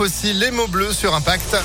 aussi les mots bleus sur Impact.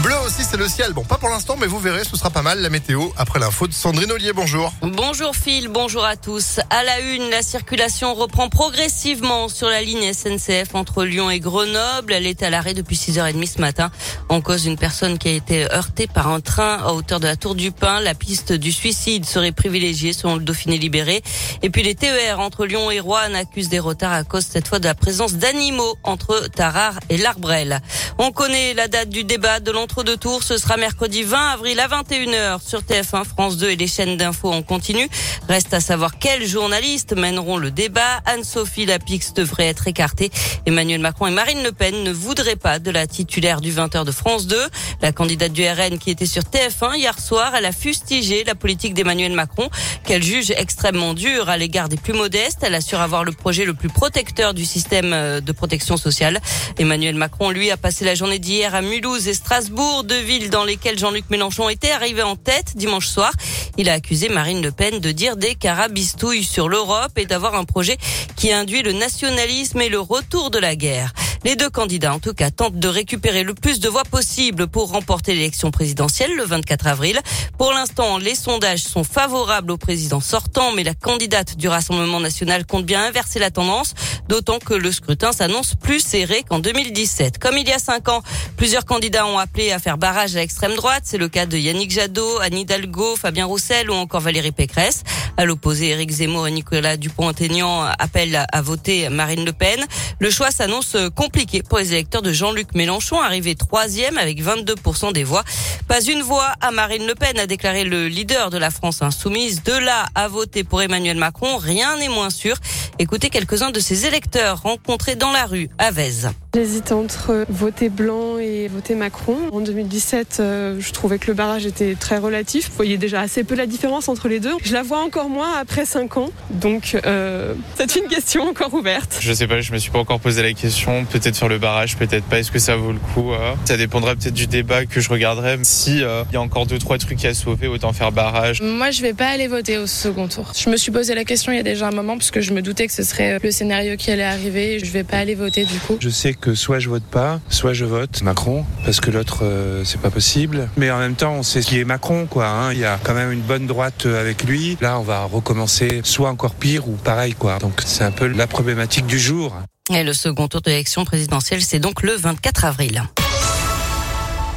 Bleu aussi, c'est le ciel. Bon, pas pour l'instant, mais vous verrez, ce sera pas mal la météo après l'info de Sandrine Ollier. Bonjour. Bonjour Phil, bonjour à tous. À la une, la circulation reprend progressivement sur la ligne SNCF entre Lyon et Grenoble. Elle est à l'arrêt depuis 6h30 ce matin en cause d'une personne qui a été heurtée par un train à hauteur de la Tour du Pin. La piste du suicide serait privilégiée selon le Dauphiné libéré. Et puis les TER entre Lyon et Rouen accusent des retards à cause cette fois de la présence d'animaux entre Tarare et l'Arbrel. On connaît la date du débat de l'entre de tour. Ce sera mercredi 20 avril à 21h sur TF1, France 2 et les chaînes d'infos en continu. Reste à savoir quels journalistes mèneront le débat. Anne-Sophie Lapix devrait être écartée. Emmanuel Macron et Marine Le Pen ne voudraient pas de la titulaire du 20h de France 2. La candidate du RN qui était sur TF1 hier soir, elle a fustigé la politique d'Emmanuel Macron qu'elle juge extrêmement dure à l'égard des plus modestes. Elle assure avoir le projet le plus protecteur du système euh, de protection sociale. Emmanuel Macron, lui, a passé la journée d'hier à Mulhouse et Strasbourg deux villes dans lesquelles Jean-Luc Mélenchon était arrivé en tête dimanche soir. Il a accusé Marine Le Pen de dire des carabistouilles sur l'Europe et d'avoir un projet qui induit le nationalisme et le retour de la guerre. Les deux candidats, en tout cas, tentent de récupérer le plus de voix possible pour remporter l'élection présidentielle le 24 avril. Pour l'instant, les sondages sont favorables au président sortant, mais la candidate du Rassemblement national compte bien inverser la tendance, d'autant que le scrutin s'annonce plus serré qu'en 2017. Comme il y a cinq ans, plusieurs candidats ont appelé à faire barrage à l'extrême droite. C'est le cas de Yannick Jadot, Anne Hidalgo, Fabien Roussel ou encore Valérie Pécresse. À l'opposé, Éric Zemmour et Nicolas Dupont-Aignan appellent à voter Marine Le Pen. Le choix s'annonce compliqué pour les électeurs de Jean-Luc Mélenchon, arrivé troisième avec 22% des voix. Pas une voix à Marine Le Pen, a déclaré le leader de la France insoumise. De là à voter pour Emmanuel Macron, rien n'est moins sûr. Écoutez quelques-uns de ses électeurs rencontrés dans la rue à Vèze. J'hésite entre voter blanc et voter Macron. En 2017, euh, je trouvais que le barrage était très relatif. Vous voyez déjà assez peu la différence entre les deux. Je la vois encore moins après 5 ans. Donc, euh, c'est une question encore ouverte. Je sais pas, je me suis pas encore posé la question. Peut-être faire le barrage, peut-être pas. Est-ce que ça vaut le coup euh? Ça dépendrait peut-être du débat que je regarderai. Si il y a encore deux trois trucs à sauver, autant faire barrage. Moi, je vais pas aller voter au second tour. Je me suis posé la question il y a déjà un moment parce que je me doutais que ce serait le scénario qui allait arriver. Je vais pas aller voter du coup. Je sais que soit je vote pas, soit je vote Macron, parce que l'autre, euh, c'est pas possible. Mais en même temps, on sait ce qui est Macron, quoi. Hein. Il y a quand même une bonne droite euh, avec lui. Là, on va recommencer soit encore pire ou pareil, quoi. Donc c'est un peu la problématique du jour. Et le second tour de l'élection présidentielle, c'est donc le 24 avril.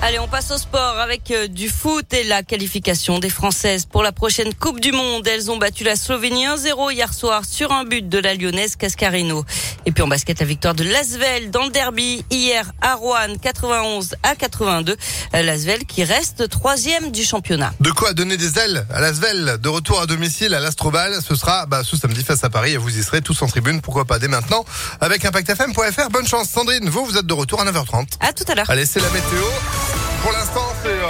Allez, on passe au sport avec euh, du foot et la qualification des Françaises pour la prochaine Coupe du Monde. Elles ont battu la Slovénie 1-0 hier soir sur un but de la Lyonnaise Cascarino. Et puis en basket, la victoire de Lasvel dans le derby hier à Rouen 91 à 82. Euh, Lasvel qui reste troisième du championnat. De quoi donner des ailes à Lasvel de retour à domicile à l'Astrobal. Ce sera bah, ce samedi face à Paris et vous y serez tous en tribune. Pourquoi pas dès maintenant avec ImpactFM.fr. Bonne chance Sandrine. Vous, vous êtes de retour à 9h30. À tout à l'heure. Allez, c'est la météo. Pour l'instant,